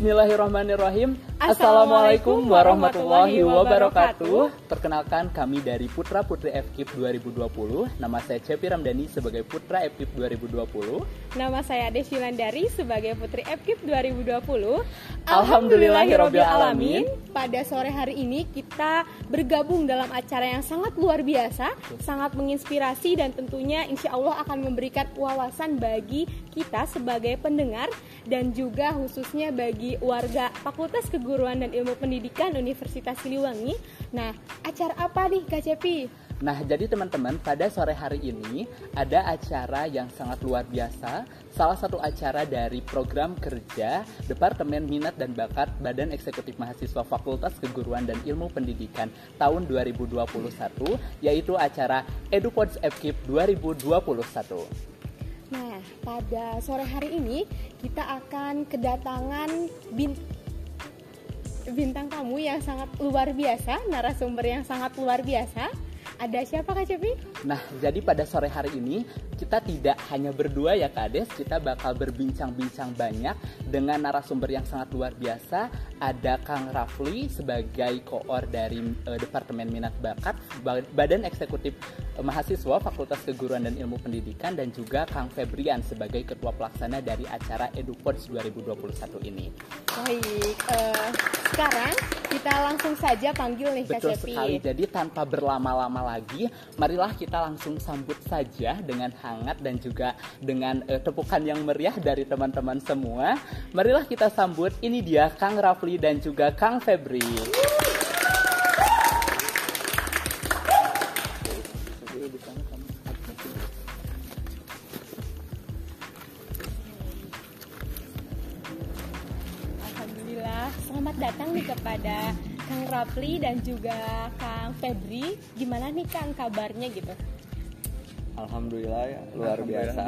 Bismillahirrahmanirrahim. Assalamualaikum warahmatullahi wabarakatuh. Perkenalkan kami dari Putra Putri FKIP 2020. Nama saya Cepi Ramdhani sebagai Putra FKIP 2020. Nama saya Desi Landari sebagai Putri FKIP 2020. Alhamdulillahirrabbilalamin. Pada sore hari ini kita bergabung dalam acara yang sangat luar biasa, sangat menginspirasi dan tentunya insya Allah akan memberikan wawasan bagi kita sebagai pendengar dan juga khususnya bagi warga Fakultas Keguruan dan Ilmu Pendidikan Universitas Siliwangi. Nah, acara apa nih Kak Cepi? Nah, jadi teman-teman, pada sore hari ini ada acara yang sangat luar biasa. Salah satu acara dari program kerja Departemen Minat dan Bakat Badan Eksekutif Mahasiswa Fakultas Keguruan dan Ilmu Pendidikan tahun 2021, yaitu acara EduPods FKIP 2021. Nah, pada sore hari ini kita akan kedatangan bin bintang tamu yang sangat luar biasa, narasumber yang sangat luar biasa. Ada siapa Kak Cepi? Nah, jadi pada sore hari ini kita tidak hanya berdua ya Kak Ades, kita bakal berbincang-bincang banyak dengan narasumber yang sangat luar biasa. Ada Kang Rafli sebagai koor dari eh, Departemen Minat Bakat Ba- Badan Eksekutif Mahasiswa Fakultas Keguruan dan Ilmu Pendidikan dan juga Kang Febrian sebagai ketua pelaksana dari acara EduPods 2021 ini. Baik, eh, sekarang kita langsung saja panggil nih Kak Betul Cepi. sekali. Jadi tanpa berlama-lama lagi, marilah kita langsung sambut saja dengan hangat dan juga dengan eh, tepukan yang meriah dari teman-teman semua. Marilah kita sambut ini dia Kang Rafli dan juga Kang Febri. Dan juga Kang Febri. Gimana nih Kang kabarnya gitu? Alhamdulillah ya, luar biasa.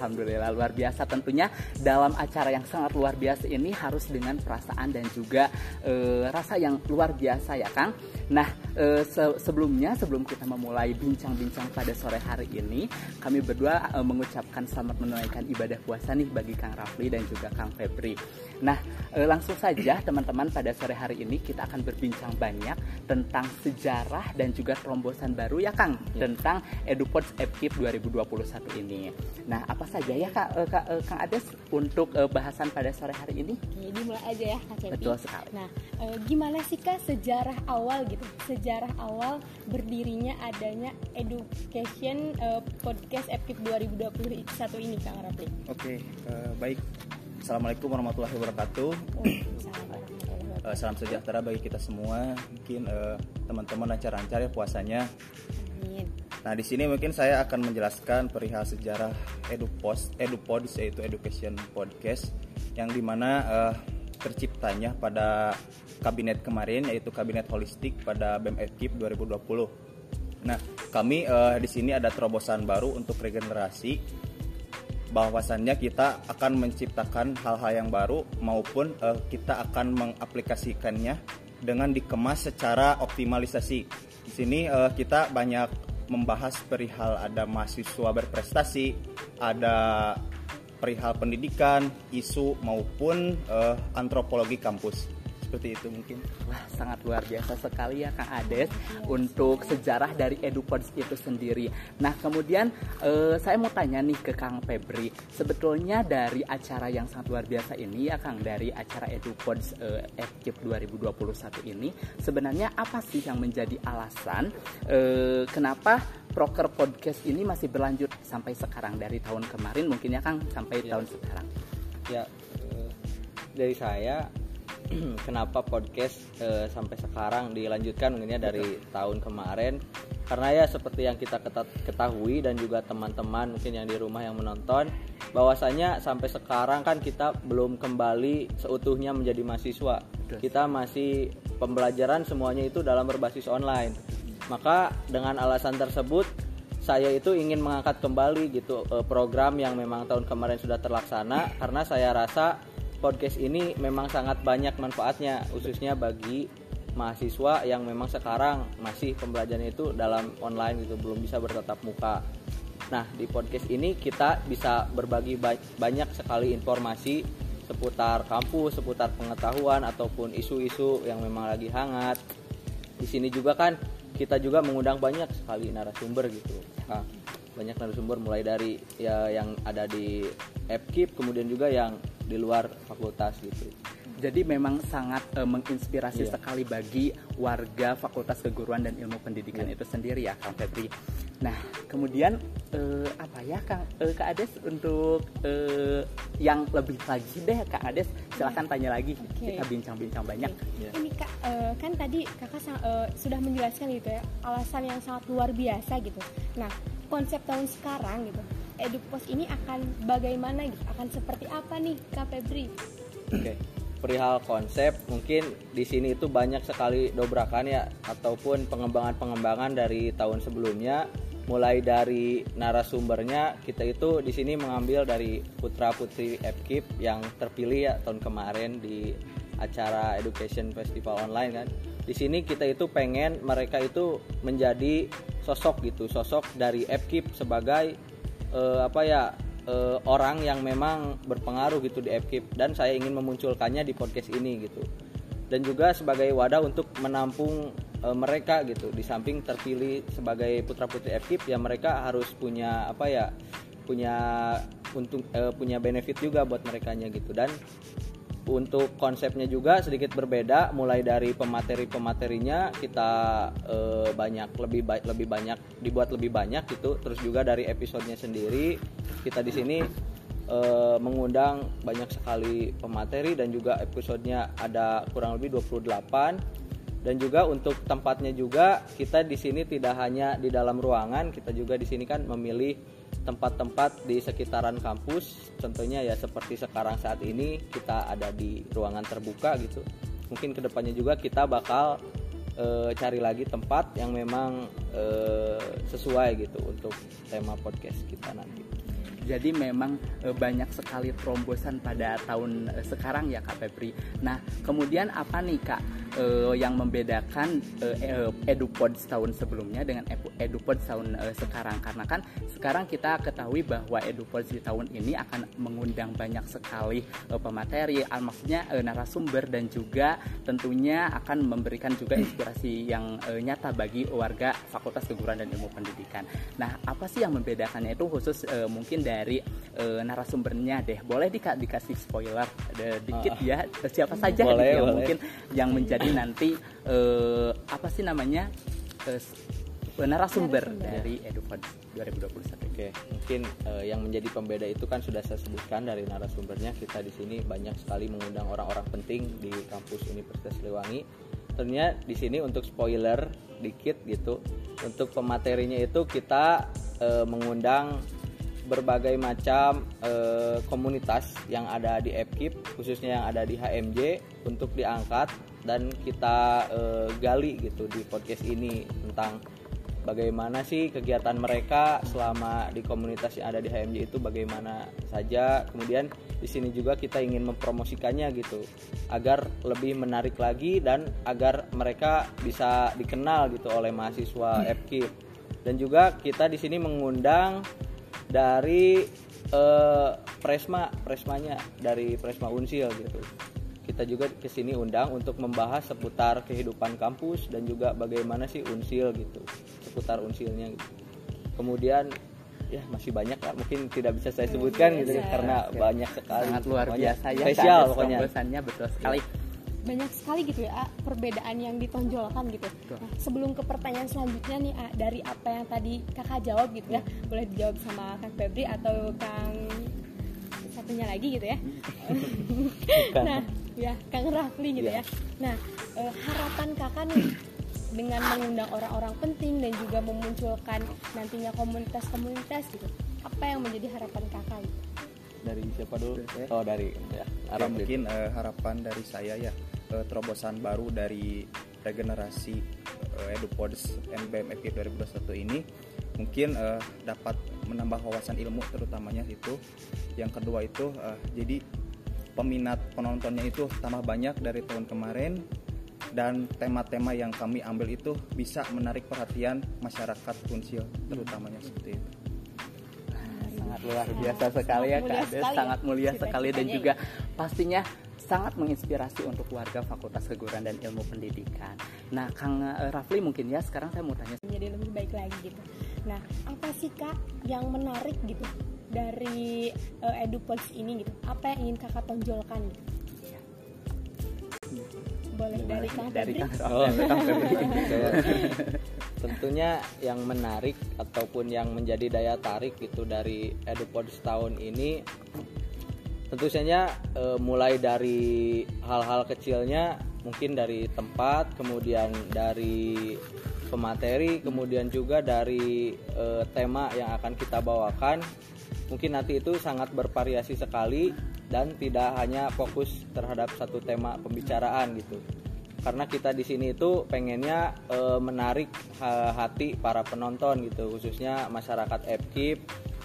Alhamdulillah luar biasa tentunya dalam acara yang sangat luar biasa ini harus dengan perasaan dan juga eh, rasa yang luar biasa ya Kang. Nah eh, se- sebelumnya sebelum kita memulai bincang-bincang pada sore hari ini kami berdua eh, mengucapkan selamat menunaikan ibadah puasa nih bagi Kang Rafli dan juga Kang Febri. Nah eh, langsung saja teman-teman pada sore hari ini kita akan berbincang banyak tentang sejarah dan juga terobosan baru ya Kang tentang EduPods FKIP 2021 ini. Nah apa saja ya Kak, eh, Kak- eh, Kang Ades untuk eh, bahasan pada sore hari ini? Oke, dimulai aja ya Kak Cepi. Betul sekali. Nah, eh, gimana sih Kak sejarah awal gitu? Sejarah awal berdirinya adanya education eh, podcast FKIP 2021 ini Kang Rapli. Oke, eh, baik. Assalamualaikum warahmatullahi wabarakatuh. Eh, salam sejahtera bagi kita semua. Mungkin eh, teman-teman lancar-lancar ya puasanya. Amin. Nah, di sini mungkin saya akan menjelaskan perihal sejarah EduPods, EduPods yaitu Education Podcast yang di mana eh, terciptanya pada kabinet kemarin yaitu kabinet holistik pada BEM FKIP 2020. Nah, kami eh, di sini ada terobosan baru untuk regenerasi bahwasannya kita akan menciptakan hal-hal yang baru maupun eh, kita akan mengaplikasikannya dengan dikemas secara optimalisasi. Di sini eh, kita banyak membahas perihal ada mahasiswa berprestasi, ada perihal pendidikan, isu maupun eh, antropologi kampus. Seperti itu mungkin. Wah sangat luar biasa sekali ya Kang Ades untuk sejarah dari EduPods itu sendiri. Nah kemudian eh, saya mau tanya nih ke Kang Febri, sebetulnya dari acara yang sangat luar biasa ini ya Kang dari acara EduPods eh, FKIP 2021 ini sebenarnya apa sih yang menjadi alasan eh, kenapa proker podcast ini masih berlanjut sampai sekarang dari tahun kemarin mungkin ya Kang sampai Ya. tahun sekarang. Ya, eh, dari saya kenapa podcast eh, sampai sekarang dilanjutkan mungkinnya dari tahun kemarin. Karena ya seperti yang kita keta- ketahui dan juga teman-teman mungkin yang di rumah yang menonton bahwasanya sampai sekarang kan kita belum kembali seutuhnya menjadi mahasiswa. Kita masih pembelajaran semuanya itu dalam berbasis online. Maka dengan alasan tersebut saya itu ingin mengangkat kembali gitu eh, program yang memang tahun kemarin sudah terlaksana. Karena saya rasa podcast ini memang sangat banyak manfaatnya khususnya bagi mahasiswa yang memang sekarang masih pembelajarannya itu dalam online gitu belum bisa bertatap muka. Nah, di podcast ini kita bisa berbagi ba- banyak sekali informasi seputar kampus, seputar pengetahuan ataupun isu-isu yang memang lagi hangat. Di sini juga kan kita juga mengundang banyak sekali narasumber gitu. Nah, banyak narasumber mulai dari ya yang ada di FKIP kemudian juga yang di luar fakultas gitu. Jadi memang sangat eh, menginspirasi Iya. sekali bagi warga Fakultas Keguruan dan Ilmu Pendidikan Iya. itu sendiri ya, Kang Febri. Nah, kemudian eh, apa ya, Kang eh, Kak Ades untuk eh, yang lebih lagi deh, Kak Ades silahkan tanya lagi. Oke. Kita bincang-bincang banyak. Ya. Ini kak eh, kan tadi kakak sang- eh, sudah menjelaskan gitu ya alasan yang sangat luar biasa gitu. Nah konsep tahun sekarang gitu, Edupos ini akan bagaimana gitu? Akan seperti apa nih Kak Febri? Oke. Perihal konsep, mungkin di sini itu banyak sekali dobrakan ya ataupun pengembangan-pengembangan dari tahun sebelumnya. Mulai dari narasumbernya, kita itu di sini mengambil dari putra putri FKIP yang terpilih ya tahun kemarin di acara Education Festival Online kan. Di sini kita itu pengen mereka itu menjadi sosok gitu, sosok dari FKIP sebagai eh, apa ya eh, orang yang memang berpengaruh gitu di FKIP dan saya ingin memunculkannya di podcast ini gitu. Dan juga sebagai wadah untuk menampung eh, mereka gitu. Di samping terpilih sebagai putra putri FKIP ya mereka harus punya apa ya punya untung eh, punya benefit juga buat mereka gitu. Dan untuk konsepnya juga sedikit berbeda. Mulai dari pemateri pematerinya kita eh, banyak lebih baik lebih banyak dibuat lebih banyak gitu. Terus juga dari episodenya sendiri kita di sini eh, mengundang banyak sekali pemateri dan juga episodenya ada kurang lebih 28 dan juga untuk tempatnya juga kita di sini tidak hanya di dalam ruangan kita juga di sini kan memilih tempat-tempat di sekitaran kampus. Tentunya ya seperti sekarang saat ini kita ada di ruangan terbuka gitu. Mungkin ke depannya juga kita bakal eh, cari lagi tempat yang memang eh, sesuai gitu untuk tema podcast kita nanti Jadi memang eh, banyak sekali terombosan pada tahun eh, sekarang ya Kak Febri. Nah, kemudian apa nih Kak eh, yang membedakan eh, EduPods tahun sebelumnya dengan Edu- EduPods tahun sekarang? Karena kan sekarang kita ketahui bahwa EduPods di tahun ini akan mengundang banyak sekali pemateri, ah, maksudnya narasumber dan juga tentunya akan memberikan juga inspirasi yang nyata bagi warga Fakultas Keguruan dan Ilmu Pendidikan. Nah, apa sih yang membedakannya itu khusus mungkin dari eh, narasumbernya deh. Boleh dika dikasih spoiler eh, dikit ya siapa saja Boleh, gitu yang boleh. mungkin yang menjadi nanti eh, apa sih namanya s- narasumber, Narasumber. dari EduPod 2021. Oke, mungkin eh, yang menjadi pembeda itu kan sudah saya sebutkan dari narasumbernya. Kita di sini banyak sekali mengundang orang-orang penting di kampus Universitas Siliwangi. Tentunya di sini untuk spoiler dikit gitu. Untuk pematerinya itu kita eh, mengundang berbagai macam eh, komunitas yang ada di FKIP khususnya yang ada di HMJ untuk diangkat dan kita eh, gali gitu di podcast ini tentang bagaimana sih kegiatan mereka selama di komunitas yang ada di HMJ itu bagaimana saja. Kemudian di sini juga kita ingin mempromosikannya gitu agar lebih menarik lagi dan agar mereka bisa dikenal gitu oleh mahasiswa FKIP dan juga kita di sini mengundang dari eh, Presma Presmanya dari Presma Unsil gitu kita juga ke sini undang untuk membahas seputar kehidupan kampus dan juga bagaimana sih unsil gitu seputar unsilnya gitu. kemudian ya masih banyak lah mungkin tidak bisa saya sebutkan gitu biasa. karena banyak sekali Sangat luar biasa ya spesial pokoknya betul sekali. Banyak sekali gitu ya A, perbedaan yang ditonjolkan gitu. Nah, sebelum ke pertanyaan selanjutnya nih A, dari apa yang tadi kakak jawab gitu ya, boleh dijawab sama Kang Febri atau Kang satunya lagi gitu ya. Nah, ya Kang Rafli gitu Iya. ya. Nah, eh, harapan kakak nih dengan mengundang orang-orang penting dan juga memunculkan nantinya komunitas-komunitas gitu. Apa yang menjadi harapan kakak? Gitu? Dari siapa dulu Saya. oh dari ya Ya, mungkin eh, harapan dari saya ya eh, terobosan baru dari regenerasi eh, EduPods NBM FKIP 2021 ini mungkin eh, dapat menambah wawasan ilmu terutamanya itu. Yang kedua itu eh, jadi peminat penontonnya itu tambah banyak dari tahun kemarin dan tema-tema yang kami ambil itu bisa menarik perhatian masyarakat Kunsil terutamanya seperti itu. Luar biasa sekali ya Kak Ades, sekali ya sangat mulia sekali dan cita-citanya juga pastinya sangat menginspirasi untuk warga Fakultas Keguruan dan Ilmu Pendidikan. Nah, Kang eh, Rafli mungkin ya sekarang saya mau tanya menjadi lebih baik lagi gitu. Nah, apa sih kak yang menarik gitu dari uh, EduPods ini gitu? Apa yang ingin kakak tonjolkan? Gitu? Boleh dari kang dari Febri? Kang Oh, Rafli. Kang Febri. tentunya yang menarik ataupun yang menjadi daya tarik gitu dari EduPods tahun ini tentu saja eh, mulai dari hal-hal kecilnya mungkin dari tempat kemudian dari pemateri kemudian juga dari eh, tema yang akan kita bawakan. Mungkin nanti itu sangat bervariasi sekali dan tidak hanya fokus terhadap satu tema pembicaraan gitu karena kita di sini itu pengennya eh, menarik ha- hati para penonton gitu. Khususnya masyarakat FKIP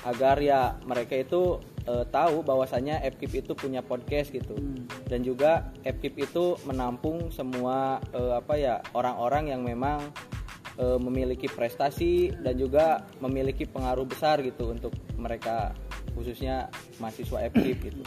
agar ya mereka itu eh, tahu bahwasannya FKIP itu punya podcast gitu. Dan juga FKIP itu menampung semua eh, apa ya orang-orang yang memang eh, memiliki prestasi dan juga memiliki pengaruh besar gitu untuk mereka khususnya mahasiswa FKIP gitu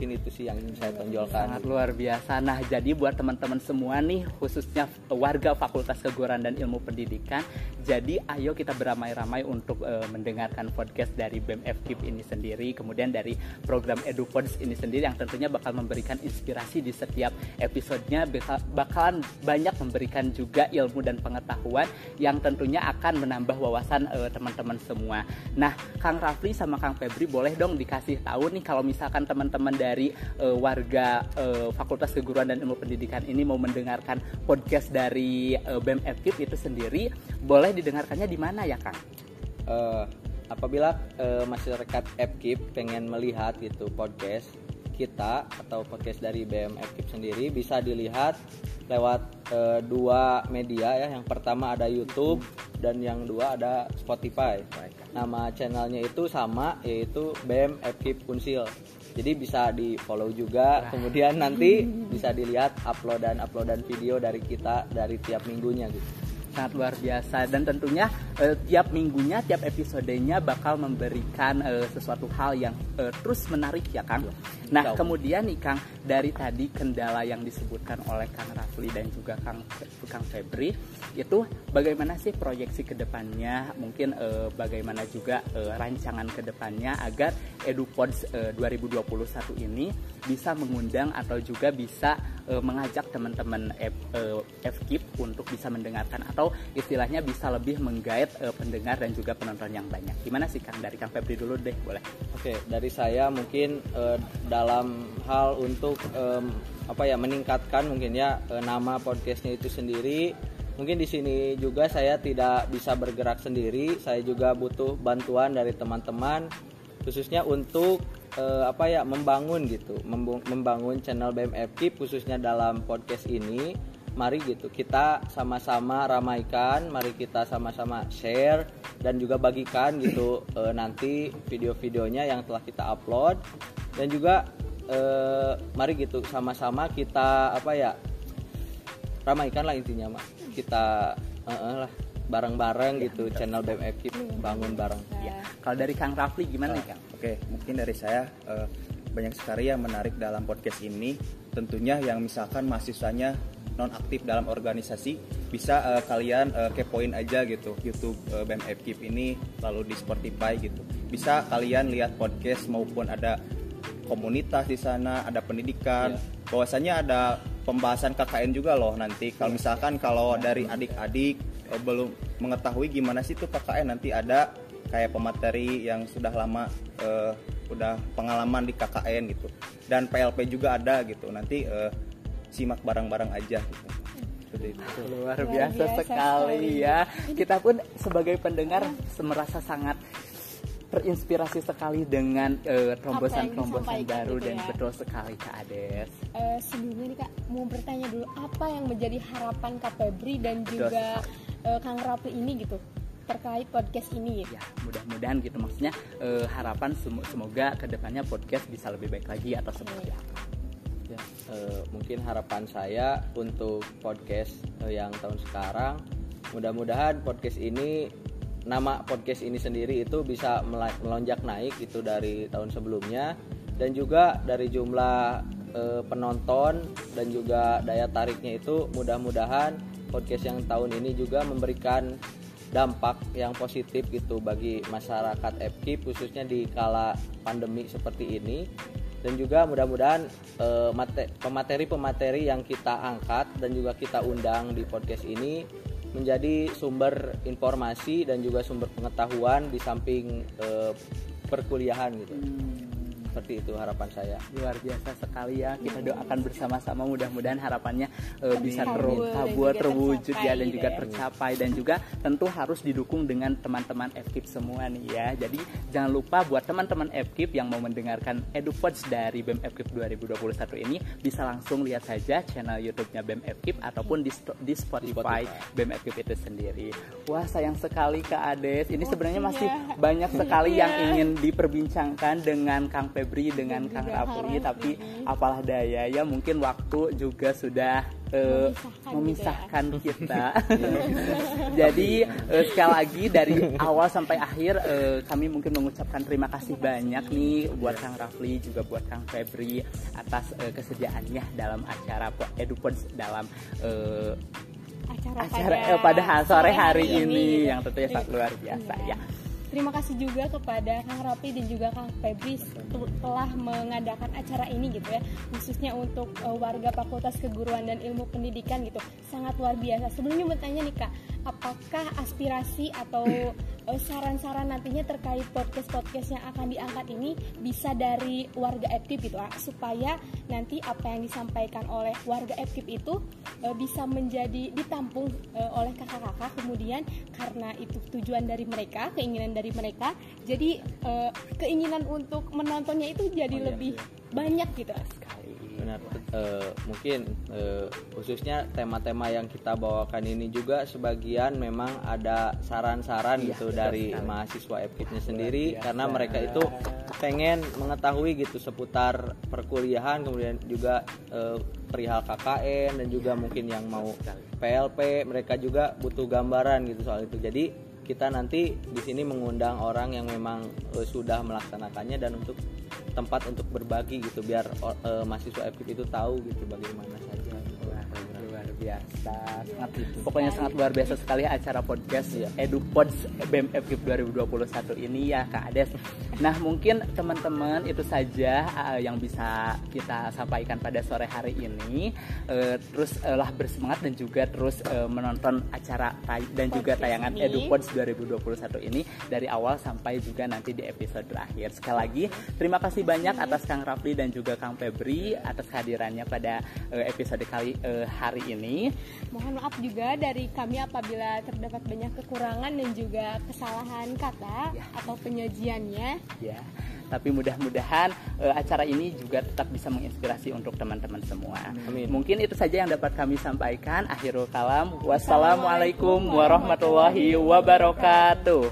mungkin itu sih yang saya tonjolkan Sangat luar biasa. Nah, jadi buat teman-teman semua nih, khususnya warga Fakultas Keguruan dan Ilmu Pendidikan, jadi ayo kita beramai-ramai untuk eh, mendengarkan podcast dari BEM FKIP ini sendiri, kemudian dari program EduPods ini sendiri yang tentunya bakal memberikan inspirasi di setiap episodenya, bakal- bakalan banyak memberikan juga ilmu dan pengetahuan yang tentunya akan menambah wawasan eh, teman-teman semua. Nah, Kang Rafli sama Kang Febri boleh dong dikasih tahu nih kalau misalkan teman-teman dari eh, warga eh, Fakultas Keguruan dan Ilmu Pendidikan ini mau mendengarkan podcast dari eh, BEM FKIP itu sendiri, boleh didengarkannya di mana ya, Kang? Eh, apabila eh, masyarakat FKIP pengen melihat gitu podcast kita atau podcast dari BM FKIP sendiri bisa dilihat lewat eh, dua media ya. Yang pertama ada YouTube dan yang dua ada Spotify. Nama channelnya itu sama yaitu BM FKIP Unsil. Jadi bisa di follow juga. Kemudian nanti bisa dilihat uploadan uploadan video dari kita dari tiap minggunya gitu. Sangat luar biasa dan tentunya eh, tiap minggunya tiap episodenya bakal memberikan eh, sesuatu hal yang eh, terus menarik ya Kang. Nah Insya Allah. kemudian nih Kang dari tadi kendala yang disebutkan oleh Kang Rafli dan juga Kang Kang Febri itu bagaimana sih proyeksi ke depannya mungkin eh, bagaimana juga eh, rancangan ke depannya agar EduPods eh, 2021 ini bisa mengundang atau juga bisa eh, mengajak teman-teman F- eh, FKIP untuk bisa mendengarkan atau istilahnya bisa lebih menggait eh, pendengar dan juga penonton yang banyak. Gimana sih Kang dari Kang Febri dulu deh boleh. Oke, dari saya mungkin eh, dalam hal untuk em, apa ya meningkatkan mungkin ya eh, nama podcastnya itu sendiri. Mungkin di sini juga saya tidak bisa bergerak sendiri. Saya juga butuh bantuan dari teman-teman, khususnya untuk eh, apa ya membangun gitu, membangun channel BMFK khususnya dalam podcast ini. Mari gitu kita sama-sama ramaikan, mari kita sama-sama share dan juga bagikan gitu eh, nanti video-videonya yang telah kita upload. Dan juga eh, mari gitu sama-sama kita apa ya ramaikan lah intinya mak kita eh, eh, lah bareng-bareng gitu channel BMFK bangun bareng Ya. Kalau dari Kang Rafli gimana nih Kang? Oke, mungkin dari saya eh, banyak sekali yang menarik dalam podcast ini. Tentunya yang misalkan mahasiswanya non aktif dalam organisasi bisa eh, kalian eh, kepoin aja gitu YouTube eh, BEM FKIP ini lalu di Spotify gitu. Bisa kalian lihat podcast maupun ada komunitas di sana, ada pendidikan. Bahwasanya ada pembahasan KKN juga loh nanti. Kalau misalkan kalau dari adik-adik eh, belum mengetahui gimana sih tuh KKN nanti ada kayak pemateri yang sudah lama eh, udah pengalaman di KKN gitu. Dan PLP juga ada gitu. Nanti eh, simak bareng-bareng aja gitu. Seperti itu. Luar Luar biasa, biasa sekali ya. Kita pun sebagai pendengar merasa sangat terinspirasi sekali dengan eh, terobosan-terobosan baru gitu dan ya. betul sekali Kak Ades. Eh, sebelumnya nih kak mau bertanya dulu apa yang menjadi harapan kak Febri dan Betul eh, Kang Rafli ini gitu terkait podcast ini. Ya, mudah-mudahan gitu maksudnya eh, harapan sem- semoga ke depannya podcast bisa lebih baik lagi atau seperti apa. Ya, eh, mungkin harapan saya untuk podcast eh, yang tahun sekarang mudah-mudahan podcast ini nama podcast ini sendiri itu bisa melonjak naik itu dari tahun sebelumnya dan juga dari jumlah e, penonton dan juga daya tariknya itu mudah-mudahan podcast yang tahun ini juga memberikan dampak yang positif gitu bagi masyarakat FKIP khususnya di kala pandemi seperti ini dan juga mudah-mudahan eh, pemateri-pemateri yang kita angkat dan juga kita undang di podcast ini menjadi sumber informasi dan juga sumber pengetahuan di samping eh, perkuliahan gitu. Hmm seperti itu harapan saya. Luar biasa sekali ya. Kita doakan bersama-sama. Mudah-mudahan harapannya uh, bisa terkabul terwujud ya dan juga tercapai. Dan juga tentu harus didukung dengan teman-teman FKIP semua nih ya. Jadi jangan lupa buat teman-teman FKIP yang mau mendengarkan EduPods dari BEM FKIP 2021 ini bisa langsung lihat saja channel YouTube-nya BEM FKIP ataupun di, di Spotify, Spotify. BEM FKIP itu sendiri. Wah sayang sekali Kak Ades. Ini oh, sebenarnya masih iya. banyak sekali yang iya. ingin diperbincangkan dengan Kang Febri dengan Kang Rafli tapi apalah daya ya mungkin waktu juga sudah uh, memisahkan, gitu ya. kita. Jadi uh, sekali lagi dari awal sampai akhir uh, kami mungkin mengucapkan terima kasih banyak nih buat Kang Rafli juga buat Kang Febri atas uh, kesediaannya dalam acara EduPods dalam uh, acara, acara pada, pada sore hari, ini, ini yang tentunya sangat luar biasa iya. ya. Terima kasih juga kepada Kang Rapi dan juga Kang Febri telah mengadakan acara ini gitu ya, khususnya untuk uh, warga Fakultas Keguruan dan Ilmu Pendidikan gitu. Sangat luar biasa. Sebelumnya bertanya nih Kak, apakah aspirasi atau Eh, saran-saran nantinya terkait podcast-podcast yang akan diangkat ini bisa dari warga Epkip gitu ah, supaya nanti apa yang disampaikan oleh warga Epkip itu uh, bisa menjadi ditampung uh, oleh kakak-kakak kemudian karena itu tujuan dari mereka keinginan dari mereka jadi keinginan untuk menontonnya itu jadi oh, iya, lebih iya. banyak gitu benar uh, mungkin uh, khususnya tema-tema yang kita bawakan ini juga sebagian memang ada saran-saran iya, gitu dari sekali. mahasiswa FKIP-nya sendiri biasa. karena mereka itu pengen mengetahui gitu seputar perkuliahan kemudian juga uh, perihal KKN dan juga iya, mungkin yang mau PLP mereka juga butuh gambaran gitu soal itu jadi kita nanti di sini mengundang orang yang memang uh, sudah melaksanakannya dan untuk tempat untuk berbagi gitu biar uh, mahasiswa FKIP itu tahu gitu bagaimana saja biasa sangat pokoknya sangat luar biasa sekali acara podcast ya. EduPods BMF 2021 ini ya Kak Ades nah mungkin teman-teman itu saja uh, yang bisa kita sampaikan pada sore hari ini. Uh, terus uh, lah bersemangat dan juga terus uh, menonton acara dan juga tayangan ini. EduPods 2021 ini dari awal sampai juga nanti di episode terakhir. Sekali lagi terima kasih banyak atas Kang Rafli dan juga Kang Febri atas kehadirannya pada uh, episode kali uh, hari ini Mohon maaf juga dari kami apabila terdapat banyak kekurangan dan juga kesalahan kata ya. atau penyajiannya. Ya. Tapi mudah-mudahan uh, acara ini juga tetap bisa menginspirasi untuk teman-teman semua. Amin. Mungkin itu saja yang dapat kami sampaikan. Akhirul kalam. Wassalamualaikum warahmatullahi wabarakatuh.